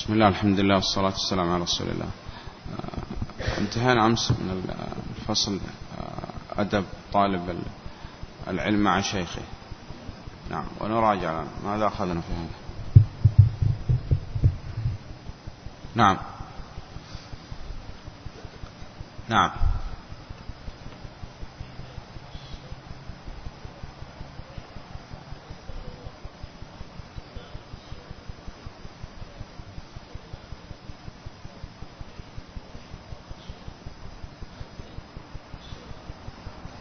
بسم الله الحمد لله والصلاة والسلام على رسول الله. انتهينا أمس من الفصل أدب طالب العلم مع شيخه. نعم ونراجع ماذا أخذنا في هذا. نعم. نعم.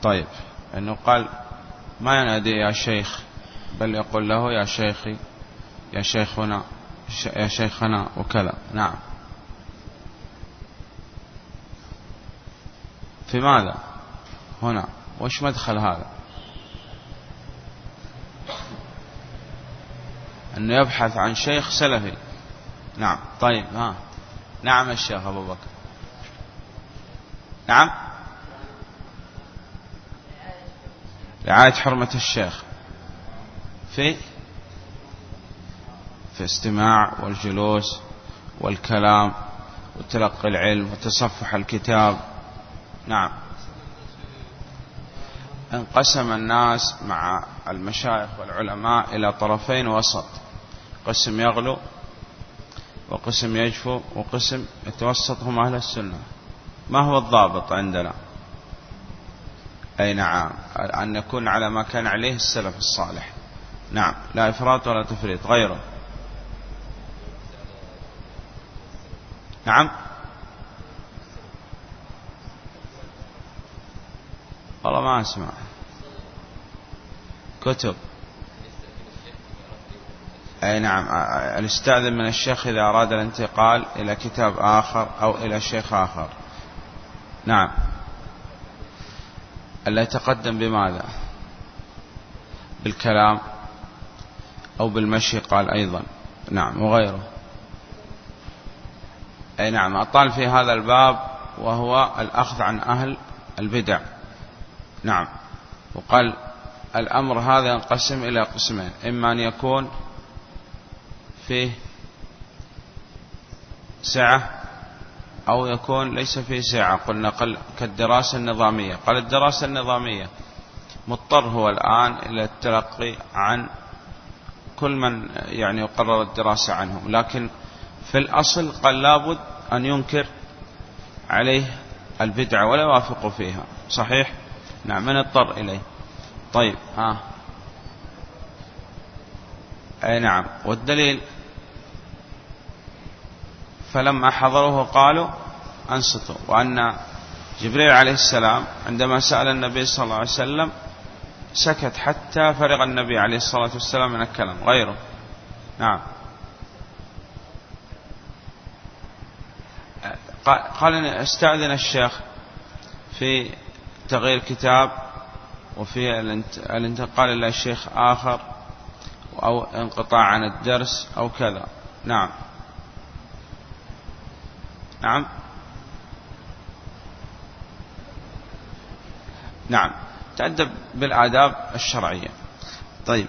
طيب أنه قال ما ينادي يا شيخ؟ بل يقول له يا شيخي يا شيخنا يا شيخنا وكذا. نعم. في ماذا؟ هنا. وش مدخل هذا؟ أنه يبحث عن شيخ سلفي. نعم. طيب ها. نعم الشيخ أبو بكر. نعم؟ رعاية حرمة الشيخ. في في استماع والجلوس والكلام وتلقي العلم وتصفح الكتاب. نعم. انقسم الناس مع المشايخ والعلماء إلى طرفين وسط. قسم يغلو وقسم يجفو وقسم يتوسط هم أهل السنة. ما هو الضابط عندنا؟ أي نعم. أن نكون على ما كان عليه السلف الصالح. نعم. لا إفراط ولا تفريط غيره. نعم. والله ما أسمع. كتب. أي نعم. الاستاذن من الشيخ إذا أراد الانتقال إلى كتاب آخر أو إلى شيخ آخر. نعم. ألا يتقدم بماذا؟ بالكلام أو بالمشي قال أيضا. نعم وغيره. أي نعم أطال في هذا الباب وهو الأخذ عن أهل البدع. نعم وقال الأمر هذا ينقسم إلى قسمين إما أن يكون فيه سعة أو يكون ليس فيه سعة قلنا قل كالدراسة النظامية. قال الدراسة النظامية. مضطر هو الآن إلى التلقي عن كل من يعني يقرر الدراسة عنهم. لكن في الأصل قال لابد أن ينكر عليه البدعة ولا يوافق فيها. صحيح؟ نعم من اضطر إليه؟ طيب ها. أي نعم. والدليل فلما حضروه قالوا أنصتوا. وأن جبريل عليه السلام عندما سأل النبي صلى الله عليه وسلم سكت حتى فرغ النبي عليه الصلاة والسلام من الكلام. غيره. نعم. قال أستأذن الشيخ في تغيير كتاب وفي الانتقال إلى شيخ آخر أو انقطاع عن الدرس أو كذا. نعم. نعم. نعم. تأدب بالآداب الشرعية. طيب.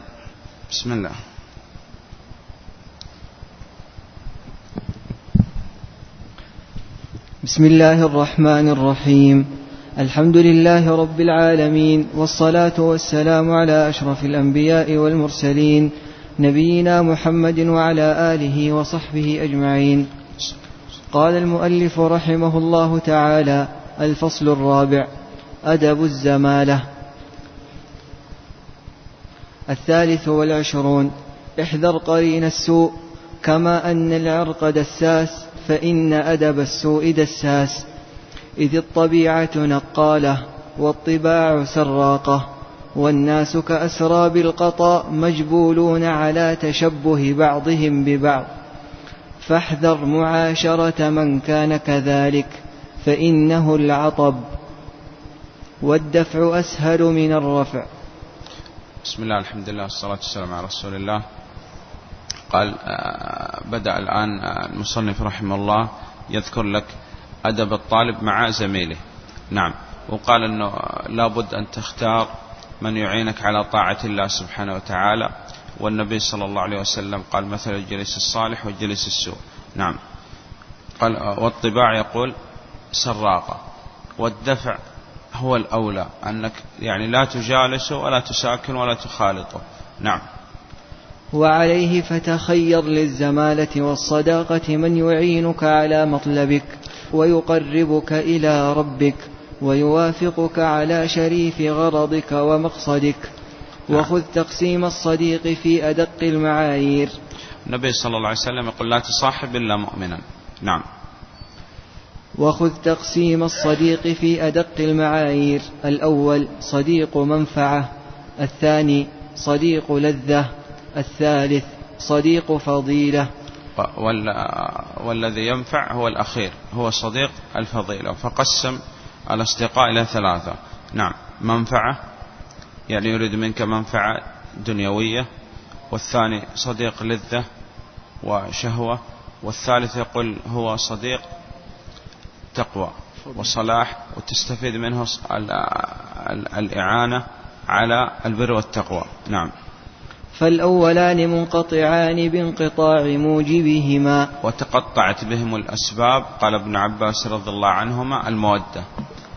بسم الله. بسم الله الرحمن الرحيم. الحمد لله رب العالمين والصلاة والسلام على أشرف الأنبياء والمرسلين نبينا محمد وعلى آله وصحبه أجمعين. قال المؤلف رحمه الله تعالى الفصل الرابع أدب الزمالة. الثالث والعشرون احذر قرين السوء كما أن العرق دساس فإن أدب السوء دساس. إذ الطبيعة نقالة والطباع سراقة والناس كأسراب القطا مجبولون على تشبه بعضهم ببعض. فاحذر معاشرة من كان كذلك فإنه العطب. والدفع أسهل من الرفع. بسم الله الحمد لله والصلاة والسلام على رسول الله. قال آه، بدأ الآن آه، المصنف رحمه الله يذكر لك أدب الطالب مع زميله. نعم. وقال أنه لابد أن تختار من يعينك على طاعة الله سبحانه وتعالى. والنبي صلى الله عليه وسلم قال مثل الجليس الصالح والجليس السوء. نعم. قال والطباع يقول سراقة والدفع هو الأولى أنك يعني لا تجالسه ولا تساكن ولا تخالطه نعم. وعليه فتخير للزمالة والصداقة من يعينك على مطلبك ويقربك إلى ربك ويوافقك على شريف غرضك ومقصدك. وخذ تقسيم الصديق في أدق المعايير. النبي صلى الله عليه وسلم يقول لا تصاحب إلا مؤمنا. نعم. وخذ تقسيم الصديق في أدق المعايير. الأول صديق منفعة الثاني صديق لذة الثالث صديق فضيلة. والذي ينفع هو الأخير هو صديق الفضيلة فقسم الأصدقاء إلى ثلاثة. نعم. منفعة يعني يريد منك منفعة دنيوية والثاني صديق لذة وشهوة والثالث يقول هو صديق تقوى وصلاح وتستفيد منه الإعانة على البر والتقوى. نعم. فالأولان منقطعان بانقطاع موجبهما. وتقطعت بهم الأسباب قال ابن عباس رضي الله عنهما المودة.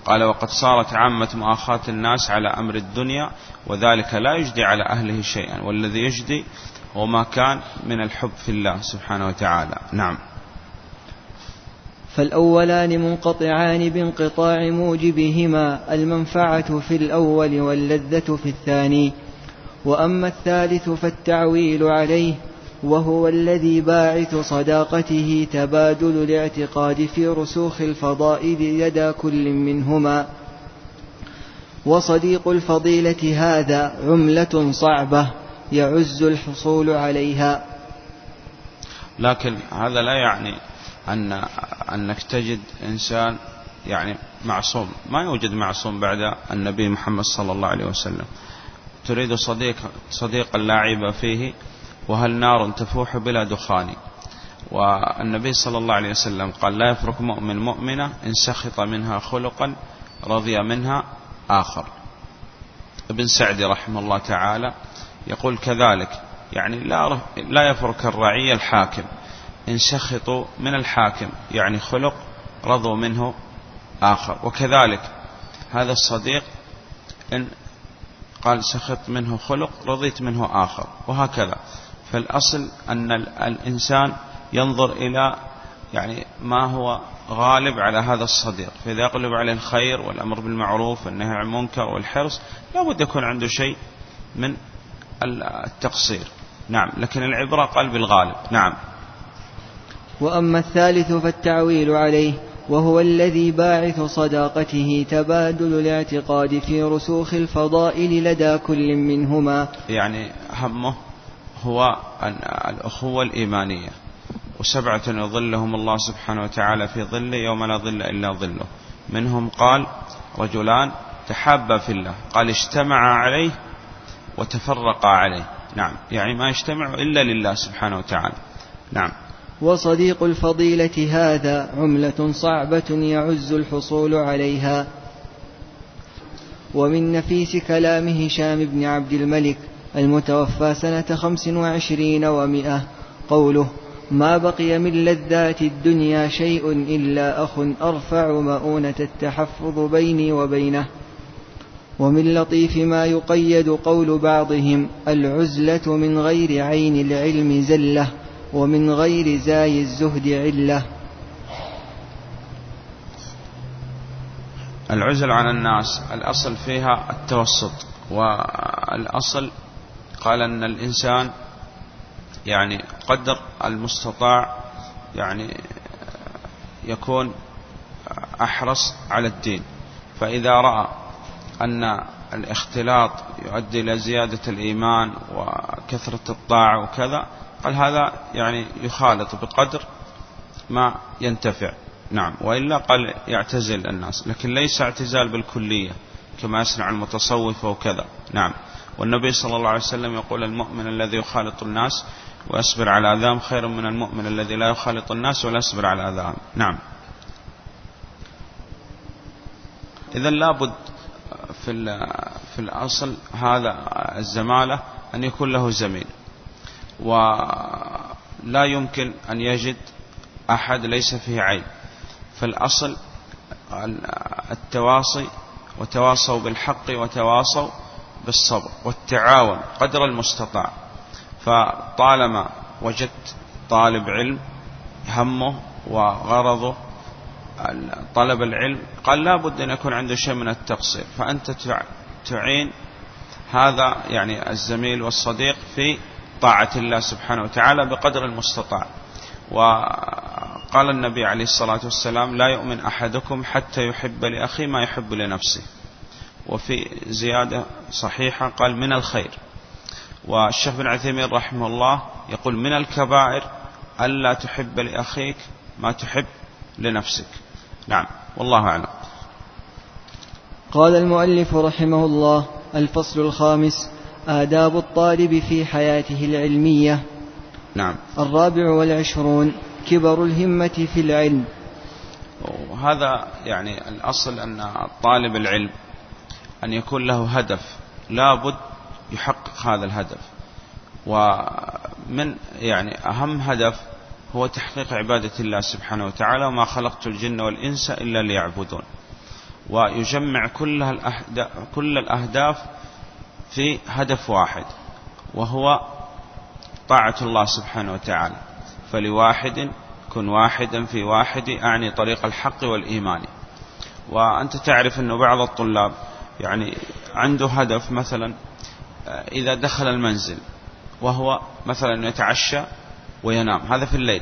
قال وقد صارت عامة مؤاخاة الناس على أمر الدنيا وذلك لا يجدي على أهله شيئا والذي يجدي هو ما كان من الحب في الله سبحانه وتعالى. نعم. فالأولان منقطعان بانقطاع موجبهما المنفعة في الأول واللذة في الثاني وأما الثالث فالتعويل عليه وهو الذي باعث صداقته تبادل الاعتقاد في رسوخ الفضائل لدى كل منهما. وصديق الفضيلة هذا عملة صعبة يعز الحصول عليها. لكن هذا لا يعني أن أنك تجد إنسان يعني معصوم. ما يوجد معصوم بعد النبي محمد صلى الله عليه وسلم. تريد صديق صديقا لا عيب فيه وهل نار تفوح بلا دخان. والنبي صلى الله عليه وسلم قال لا يفرق مؤمن مؤمنة إن سخط منها خلقا رضي منها آخر. ابن سعدي رحمه الله تعالى يقول كذلك يعني لا, لا يفرق الرعية الحاكم. إن سخطوا من الحاكم يعني خلق رضوا منه آخر. وكذلك هذا الصديق إن قال سخط منه خلق رضيت منه آخر. وهكذا. فالأصل أن الإنسان ينظر إلى يعني ما هو غالب على هذا الصديق. فإذا يغلب عليه الخير والأمر بالمعروف والنهي عن المنكر والحرص لابد يكون عنده شيء من التقصير. نعم لكن العبرة قال بالغالب نعم. وأما الثالث فالتعويل عليه وهو الذي باعث صداقته تبادل الاعتقاد في رسوخ الفضائل لدى كل منهما. يعني همه هو الأخوة الإيمانية وسبعة يظلهم الله سبحانه وتعالى في ظله يوم لا ظل إلا ظله. منهم قال رجلان تحابا في الله قال اجتمعا عليه وتفرقا عليه. نعم يعني ما يجتمع إلا لله سبحانه وتعالى. نعم. وصديق الفضيلة هذا عملة صعبة يعز الحصول عليها. ومن نفيس كلام هشام بن عبد الملك المتوفى سنة خمس وعشرين ومائة. قوله ما بقي من لذات الدنيا شيء إلا أخ أرفع مؤونة التحفظ بيني وبينه. ومن لطيف ما يقيد قول بعضهم العزلة من غير عين العلم زلة ومن غير زاي الزهد علة. العزل عن الناس الأصل فيها التوسط والأصل قال أن الإنسان يعني قدر المستطاع يعني يكون أحرص على الدين. فإذا رأى أن الاختلاط يؤدي إلى زيادة الإيمان وكثرة الطاعة وكذا قال هذا يعني يخالط بقدر ما ينتفع. نعم. وإلا قال يعتزل الناس لكن ليس اعتزال بالكلية كما يصنع المتصوف وكذا. نعم. والنبي صلى الله عليه وسلم يقول المؤمن الذي يخالط الناس ويصبر على أذام خير من المؤمن الذي لا يخالط الناس ولا يصبر على أذام نعم. إذا لابد في في الأصل هذا الزمالة أن يكون له زميل. ولا يمكن أن يجد أحد ليس فيه عيب. فالأصل التواصي وتواصوا بالحق وتواصوا بالصبر والتعاون قدر المستطاع. فطالما وجدت طالب علم همه وغرضه طلب العلم قال لا بد أن يكون عنده شيء من التقصير. فأنت تعين هذا يعني الزميل والصديق في طاعة الله سبحانه وتعالى بقدر المستطاع. وقال النبي عليه الصلاة والسلام لا يؤمن أحدكم حتى يحب لأخيه ما يحب لنفسه. وفي زيادة صحيحة قال من الخير. والشيخ بن عثيمين رحمه الله يقول من الكبائر ألا تحب لأخيك ما تحب لنفسك. نعم والله أعلم. قال المؤلف رحمه الله الفصل الخامس آداب الطالب في حياته العلمية. نعم. الرابع والعشرون كبر الهمة في العلم. وهذا يعني الأصل أن طالب العلم أن يكون له هدف. لابد يحقق هذا الهدف. ومن يعني أهم هدف هو تحقيق عبادة الله سبحانه وتعالى وما خلقت الجن والإنس إلا ليعبدون. ويجمع كل كل الأهداف في هدف واحد وهو طاعة الله سبحانه وتعالى. فلواحد كن واحدا في واحد أعني طريق الحق والإيمان. وأنت تعرف أن بعض الطلاب يعني عنده هدف مثلا إذا دخل المنزل وهو مثلا يتعشى وينام هذا في الليل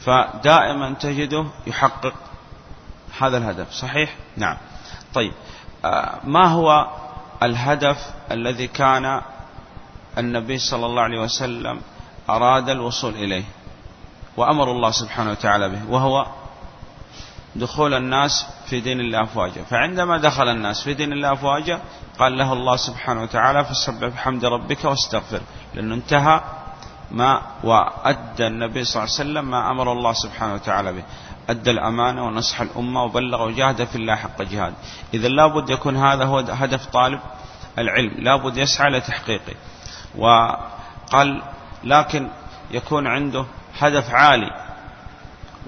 فدائما تجده يحقق هذا الهدف صحيح؟ نعم. طيب ما هو الهدف الذي كان النبي صلى الله عليه وسلم أراد الوصول إليه وأمر الله سبحانه وتعالى به وهو دخول الناس في دين الله أفواجا فعندما دخل الناس في دين الله أفواجا قال له الله سبحانه وتعالى فسبح بحمد ربك واستغفر. لأنه انتهى ما وأدى النبي صلى الله عليه وسلم ما أمر الله سبحانه وتعالى به. أدى الأمانة ونصح الأمة وبلغ وجاهد في الله حق جهاد إذا لابد يكون هذا هو هدف طالب العلم. لابد يسعى لتحقيقه وقال لكن يكون عنده هدف عالي.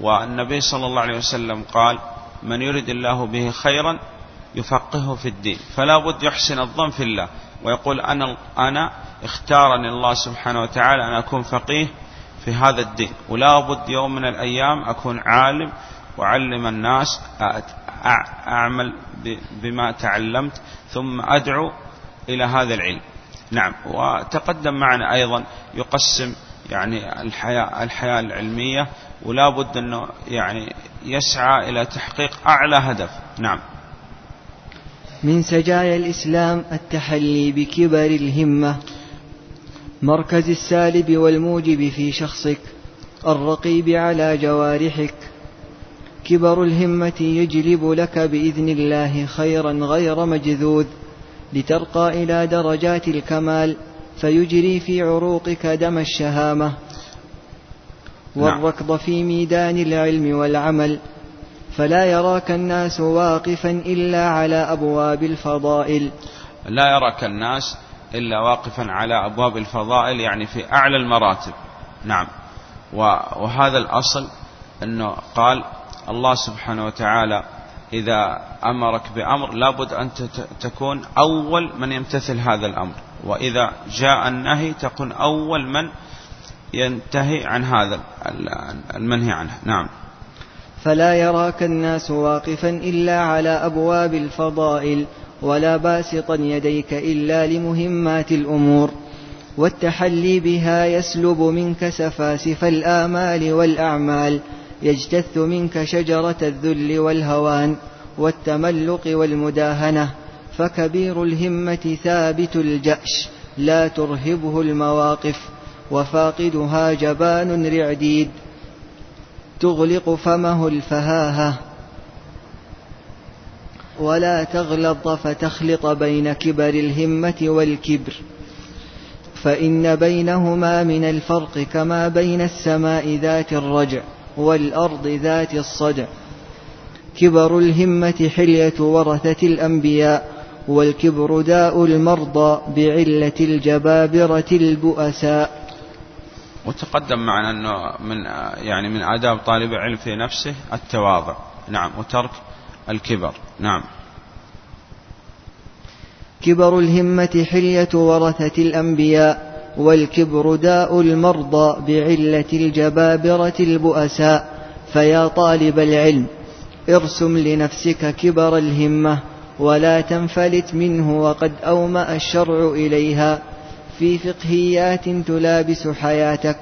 والنبي صلى الله عليه وسلم قال من يرد الله به خيرا يفقهه في الدين فلا بد يحسن الظن في الله. ويقول أنا, أنا اختارني الله سبحانه وتعالى أن أكون فقيه في هذا الدين ولا بد يوم من الأيام أكون عالم وعلم الناس أعمل بما تعلمت ثم أدعو إلى هذا العلم. نعم. وتقدم معنا أيضا يقسم يعني الحياة, الحياة العلمية ولا بد أنه يعني يسعى إلى تحقيق أعلى هدف. نعم. من سجايا الإسلام التحلي بكبر الهمة مركز السالب والموجب في شخصك الرقيب على جوارحك. كبر الهمة يجلب لك بإذن الله خيرا غير مجذوذ لترقى إلى درجات الكمال فيجري في عروقك دم الشهامة. والركض في ميدان العلم والعمل فلا يراك الناس واقفا إلا على أبواب الفضائل. لا يراك الناس إلا واقفا على أبواب الفضائل يعني في أعلى المراتب. نعم. وهذا الأصل أنه قال الله سبحانه وتعالى إذا أمرك بأمر لابد أن تكون أول من يمتثل هذا الأمر. وإذا جاء النهي تكون أول من ينتهي عن هذا المنهي عنه. نعم. فلا يراك الناس واقفا إلا على أبواب الفضائل ولا باسطا يديك إلا لمهمات الأمور. والتحلي بها يسلب منك سفاسف الآمال والأعمال يجتث منك شجرة الذل والهوان والتملق والمداهنة. فكبير الهمة ثابت الجأش لا ترهبه المواقف. وفاقدها جبان رعديد تغلق فمه الفهاهة ولا تغلط فتخلط بين كبر الهمة والكبر فإن بينهما من الفرق كما بين السماء ذات الرجع والأرض ذات الصدع كبر الهمة حلية ورثة الأنبياء والكبر داء المرضى بعلة الجبابرة البؤساء وتقدم معنا أنه من يعني من آداب طالب العلم في نفسه التواضع. نعم وترك الكبر. نعم. كبر الهمة حلية ورثة الأنبياء والكبر داء المرضى بعلة الجبابرة البؤساء. فيا طالب العلم ارسم لنفسك كبر الهمة ولا تنفلت منه وقد أومأ الشرع إليها. في فقهيات تلابس حياتك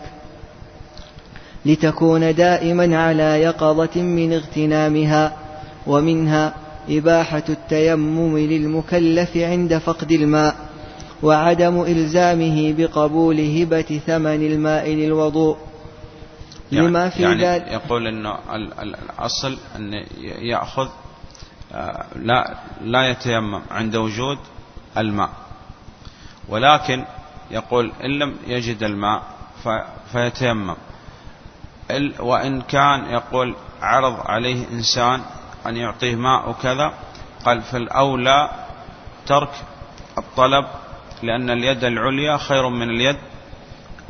لتكون دائما على يقظة من اغتنامها ومنها إباحة التيمم للمكلف عند فقد الماء وعدم إلزامه بقبول هبة ثمن الماء للوضوء. يعني لما في يعني ذلك يقول إنه الأصل أن يأخذ آه، لا لا يتيمم عند وجود الماء. ولكن يقول إن لم يجد الماء فيتيمم. وإن كان يقول عرض عليه إنسان أن يعطيه ماء وكذا قال فالاولى ترك الطلب لأن اليد العليا خير من اليد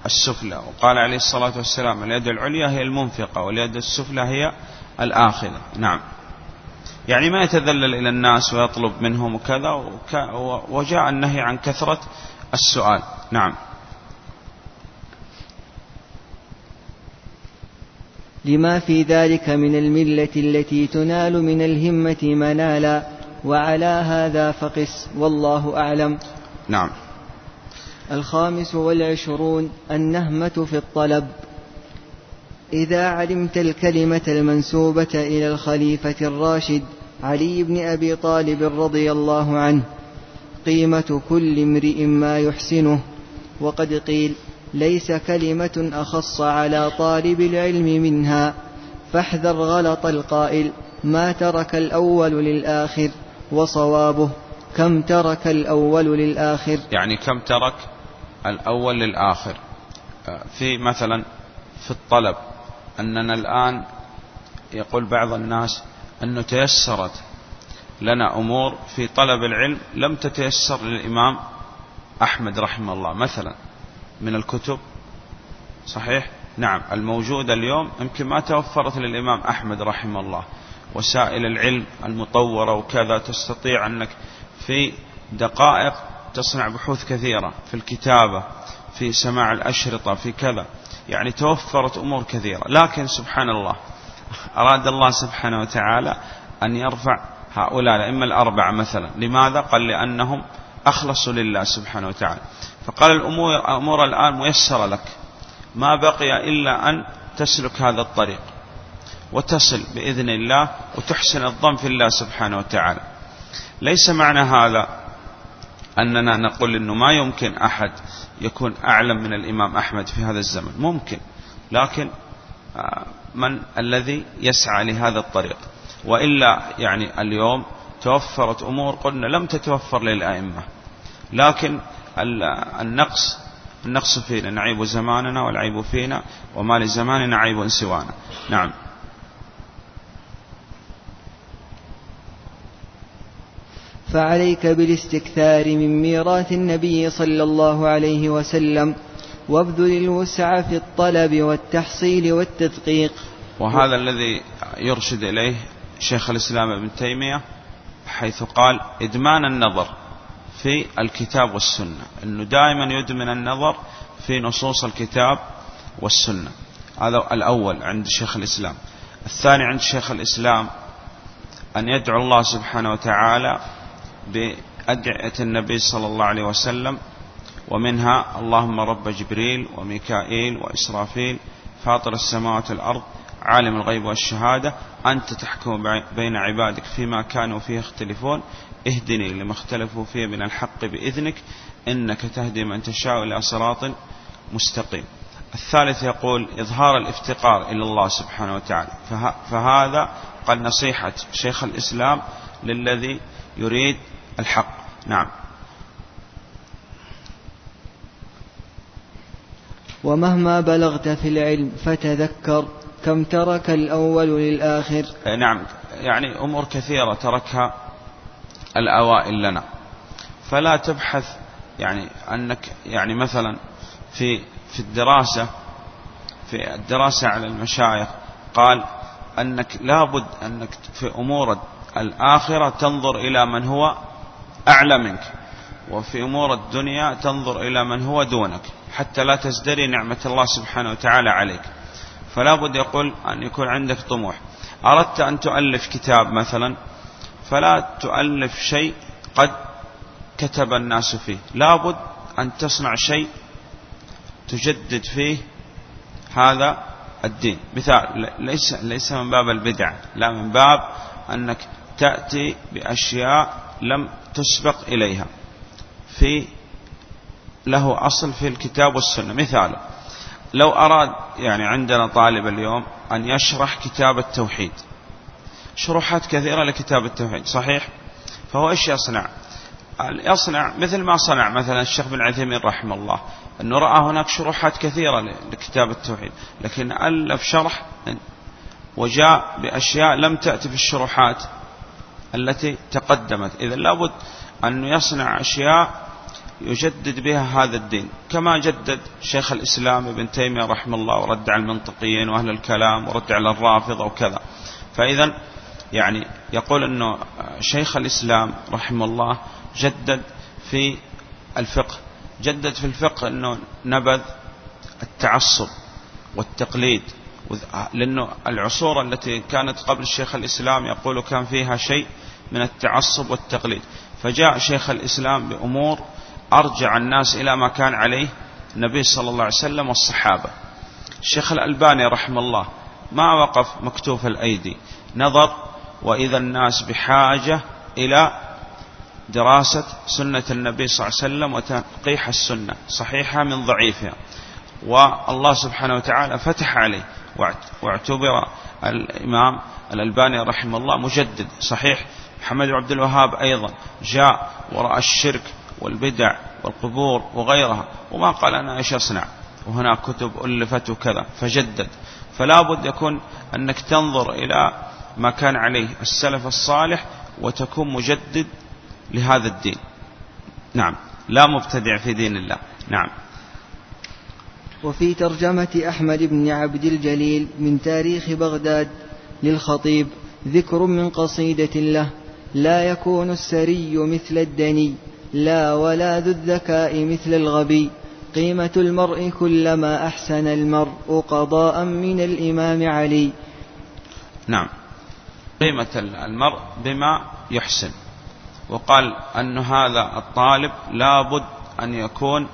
السفلى. وقال عليه الصلاة والسلام اليد العليا هي المنفقة واليد السفلى هي الآخذة. نعم. يعني ما يتذلل إلى الناس ويطلب منهم وكذا وجاء النهي عن كثرة السؤال. نعم. لما في ذلك من الملة التي تنال من الهمة منالا وعلى هذا فقس والله أعلم. نعم. الخامس والعشرون النهمة في الطلب. إذا علمت الكلمة المنسوبة إلى الخليفة الراشد علي بن أبي طالب رضي الله عنه قيمة كل امرئ ما يحسنه. وقد قيل ليس كلمة أخص على طالب العلم منها فاحذر غلط القائل ما ترك الأول للآخر وصوابه كم ترك الأول للآخر. يعني كم ترك الأول للآخر. في مثلا في الطلب أننا الآن يقول بعض الناس أنه تيسرت لنا أمور في طلب العلم لم تتيسر للإمام أحمد رحمه الله. مثلا من الكتب صحيح؟ نعم الموجودة اليوم يمكن ما توفرت للإمام أحمد رحمه الله. وسائل العلم المطورة وكذا تستطيع أنك في دقائق تصنع بحوث كثيرة في الكتابة في سماع الأشرطة في كذا. يعني توفرت أمور كثيرة. لكن سبحان الله أراد الله سبحانه وتعالى أن يرفع هؤلاء الأئمة الأربعة مثلا. لماذا؟ قال لأنهم أخلصوا لله سبحانه وتعالى. فقال الأمور أمور الآن ميسرة لك. ما بقي إلا أن تسلك هذا الطريق وتصل بإذن الله وتحسن الظن في الله سبحانه وتعالى. ليس معنى هذا أننا نقول أنه ما يمكن أحد يكون أعلم من الإمام أحمد في هذا الزمن. ممكن. لكن آه، من الذي يسعى لهذا الطريق. وإلا يعني اليوم توفرت أمور قلنا لم تتوفر للأئمة. لكن النقص النقص فينا نعيب زماننا والعيب فينا وما لزماننا عيب سوانا. نعم. فعليك بالاستكثار من ميراث النبي صلى الله عليه وسلم وابذل الوسع في الطلب والتحصيل والتدقيق. وهذا الذي يرشد إليه شيخ الإسلام ابن تيمية حيث قال إدمان النظر في الكتاب والسنة أنه دائما يدمن النظر في نصوص الكتاب والسنة. هذا الأول عند شيخ الإسلام. الثاني عند شيخ الإسلام أن يدعو الله سبحانه وتعالى بأدعية النبي صلى الله عليه وسلم ومنها اللهم رب جبريل وميكائيل وإسرافيل فاطر السماوات والأرض عالم الغيب والشهادة أنت تحكم بين عبادك فيما كانوا فيه يختلفون. اهدني لما اختلفوا فيه من الحق بإذنك إنك تهدي من تشاء إلى صراط مستقيم. الثالث يقول إظهار الافتقار إلى الله سبحانه وتعالى. فهذا قال نصيحة شيخ الإسلام للذي يريد الحق. نعم. ومهما بلغت في العلم فتذكر كم ترك الأول للآخر؟ نعم. يعني أمور كثيرة تركها الأوائل لنا. فلا تبحث يعني أنك يعني مثلا في في الدراسة في الدراسة على المشايخ قال أنك لابد أنك في أمور الآخرة تنظر إلى من هو أعلى منك وفي أمور الدنيا تنظر إلى من هو دونك حتى لا تزدري نعمة الله سبحانه وتعالى عليك. فلا بد يقول أن يكون عندك طموح. أردت أن تؤلف كتاب مثلا فلا تؤلف شيء قد كتب الناس فيه. لابد أن تصنع شيء تجدد فيه هذا الدين. مثال ليس ليس من باب البدع لا من باب أنك تأتي بأشياء لم تسبق إليها. في له أصل في الكتاب والسنة. مثال لو أراد يعني عندنا طالب اليوم أن يشرح كتاب التوحيد شروحات كثيرة لكتاب التوحيد صحيح؟ فهو إيش يصنع؟ يصنع مثل ما صنع مثلا الشيخ بن عثيمين رحمه الله أنه رأى هناك شروحات كثيرة لكتاب التوحيد لكن ألف شرح وجاء بأشياء لم تأتي في الشروحات التي تقدمت. إذا لابد أن يصنع أشياء يجدد بها هذا الدين. كما جدد شيخ الإسلام ابن تيمية رحمه الله ورد على المنطقيين وأهل الكلام ورد على الرافضة وكذا فإذا يعني يقول أنه شيخ الإسلام رحمه الله جدد في الفقه. جدد في الفقه أنه نبذ التعصب والتقليد. لأنه العصور التي كانت قبل الشيخ الإسلام يقول كان فيها شيء من التعصب والتقليد. فجاء شيخ الإسلام بأمور أرجع الناس إلى ما كان عليه النبي صلى الله عليه وسلم والصحابة. الشيخ الألباني رحمه الله ما وقف مكتوف الأيدي نظر وإذا الناس بحاجة إلى دراسة سنة النبي صلى الله عليه وسلم وتنقيح السنة صحيحة من ضعيفها. والله سبحانه وتعالى فتح عليه واعتبر الإمام الألباني رحمه الله مجدد صحيح. محمد بن عبد الوهاب أيضا جاء وراء الشرك والبدع والقبور وغيرها. وما قال أنا إيش أصنع؟ وهناك كتب ألفت وكذا فجدد. فلا بد يكون أنك تنظر إلى ما كان عليه السلف الصالح وتكون مجدد لهذا الدين. نعم. لا مبتدع في دين الله. نعم. وفي ترجمة أحمد بن عبد الجليل من تاريخ بغداد للخطيب ذكر من قصيدة له لا يكون السري مثل الدني. لا ولا ذو الذكاء مثل الغبي. قيمة المرء كلما أحسن المرء قضاء من الإمام علي. نعم. قيمة المرء بما يحسن. وقال أن هذا الطالب لابد أن يكون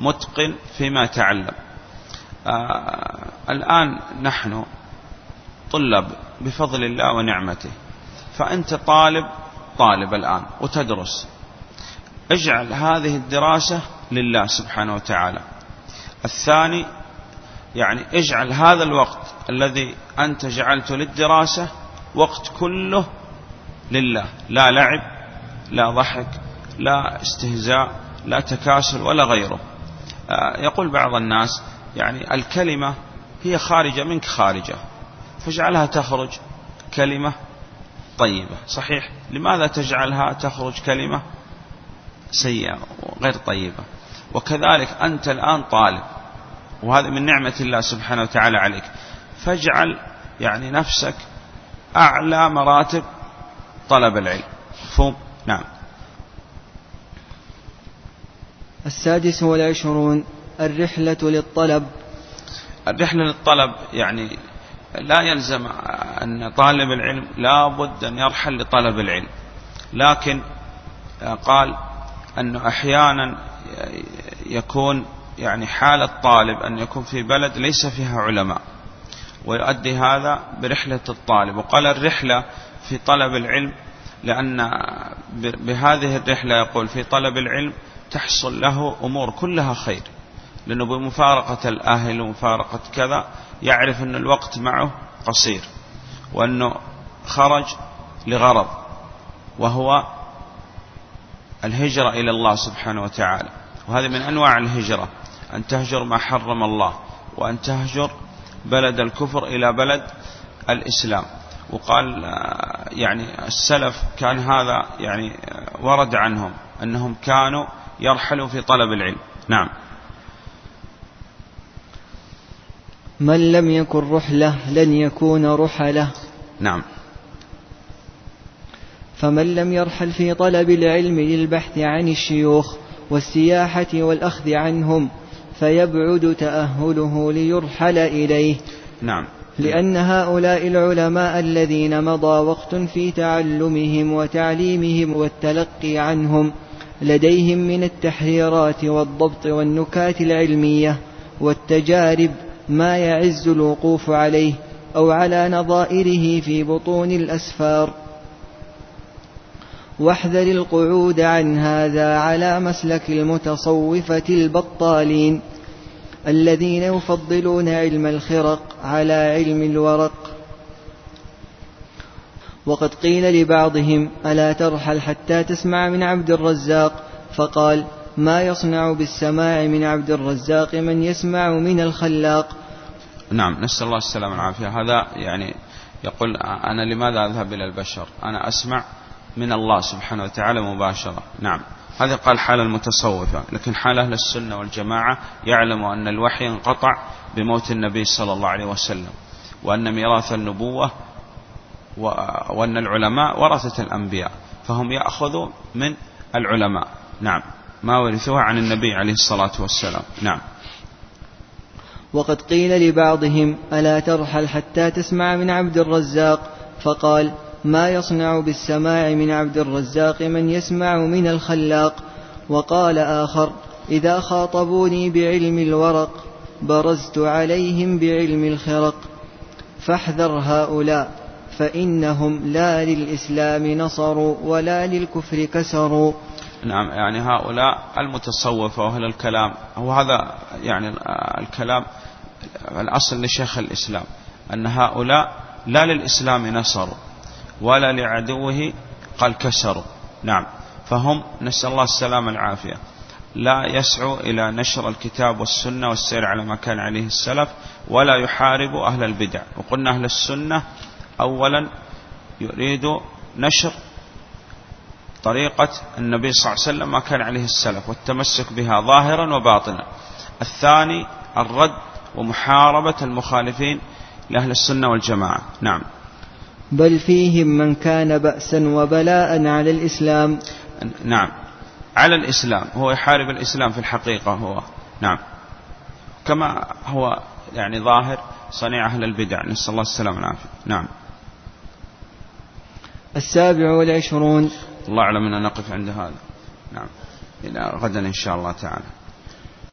متقن فيما تعلم آه الآن نحن طلاب بفضل الله ونعمته. فأنت طالب طالب الآن وتدرس. اجعل هذه الدراسة لله سبحانه وتعالى. الثاني يعني اجعل هذا الوقت الذي أنت جعلته للدراسة وقت كله لله. لا لعب لا ضحك لا استهزاء لا تكاسل ولا غيره. آه، يقول بعض الناس يعني الكلمة هي خارجة منك خارجة فاجعلها تخرج كلمة طيبة. صحيح؟ لماذا تجعلها تخرج كلمة سيئة وغير طيبة. وكذلك أنت الآن طالب وهذا من نعمة الله سبحانه وتعالى عليك. فاجعل يعني نفسك أعلى مراتب طلب العلم. مفهوم؟ نعم. السادس والعشرون الرحلة للطلب. الرحلة للطلب يعني لا يلزم أن طالب العلم لا بد أن يرحل لطلب العلم. لكن قال أنه أحيانا يكون يعني حال الطالب أن يكون في بلد ليس فيها علماء ويؤدي هذا برحلة الطالب. وقال الرحلة في طلب العلم لأن بهذه الرحلة يقول في طلب العلم تحصل له أمور كلها خير لأنه بمفارقة الأهل ومفارقة كذا يعرف أن الوقت معه قصير وأنه خرج لغرض وهو الهجرة إلى الله سبحانه وتعالى. وهذا من أنواع الهجرة. أن تهجر ما حرم الله وأن تهجر بلد الكفر إلى بلد الإسلام. وقال يعني السلف كان هذا يعني ورد عنهم أنهم كانوا يرحلوا في طلب العلم. نعم. من لم يكن رحلة لن يكون رحلة. نعم. فمن لم يرحل في طلب العلم للبحث عن الشيوخ والسياحة والأخذ عنهم فيبعد تأهله ليرحل إليه. نعم. لأن هؤلاء العلماء الذين مضى وقت في تعلمهم وتعليمهم والتلقي عنهم لديهم من التحريرات والضبط والنكات العلمية والتجارب ما يعز الوقوف عليه أو على نظائره في بطون الأسفار. واحذر القعود عن هذا على مسلك المتصوفة البطالين الذين يفضلون علم الخرق على علم الورق. وقد قيل لبعضهم ألا ترحل حتى تسمع من عبد الرزاق؟ فقال ما يصنع بالسماع من عبد الرزاق من يسمع من الخلاق؟ نعم نسأل الله السلامة والعافية. هذا يعني يقول أنا لماذا أذهب إلى البشر؟ أنا أسمع من الله سبحانه وتعالى مباشرة. نعم. هذا قال حال المتصوفة. لكن حال أهل السنة والجماعة يعلم أن الوحي انقطع بموت النبي صلى الله عليه وسلم وأن ميراث النبوة وأن العلماء ورثة الأنبياء فهم يأخذوا من العلماء. نعم. ما ورثوها عن النبي عليه الصلاة والسلام. نعم. وقد قيل لبعضهم ألا ترحل حتى تسمع من عبد الرزاق؟ فقال ما يصنع بالسماع من عبد الرزاق من يسمع من الخلاق. وقال آخر إذا خاطبوني بعلم الورق برزت عليهم بعلم الخرق. فاحذر هؤلاء فإنهم لا للإسلام نصروا ولا للكفر كسروا نعم يعني هؤلاء المتصوفة وأهل الكلام وهذا يعني الكلام الأصل لشيخ الإسلام أن هؤلاء لا للإسلام نصروا ولا لعدوه قال كسروا. نعم. فهم نسأل الله السلامة العافية لا يسعوا إلى نشر الكتاب والسنة والسير على ما كان عليه السلف ولا يحارب أهل البدع. وقلنا أهل السنة أولا يريد نشر طريقة النبي صلى الله عليه وسلم ما كان عليه السلف والتمسك بها ظاهرا وباطنا. الثاني الرد ومحاربة المخالفين لأهل السنة والجماعة. نعم. بل فيهم من كان بأسا وبلاء على الإسلام. نعم. على الإسلام. هو يحارب الإسلام في الحقيقة هو. نعم. كما هو يعني ظاهر صنيع أهل البدع. نسأل الله السلامة والعافية. نعم. السابع والعشرون. الله أعلم أن نقف عند هذا. نعم. إلى غدا إن شاء الله تعالى.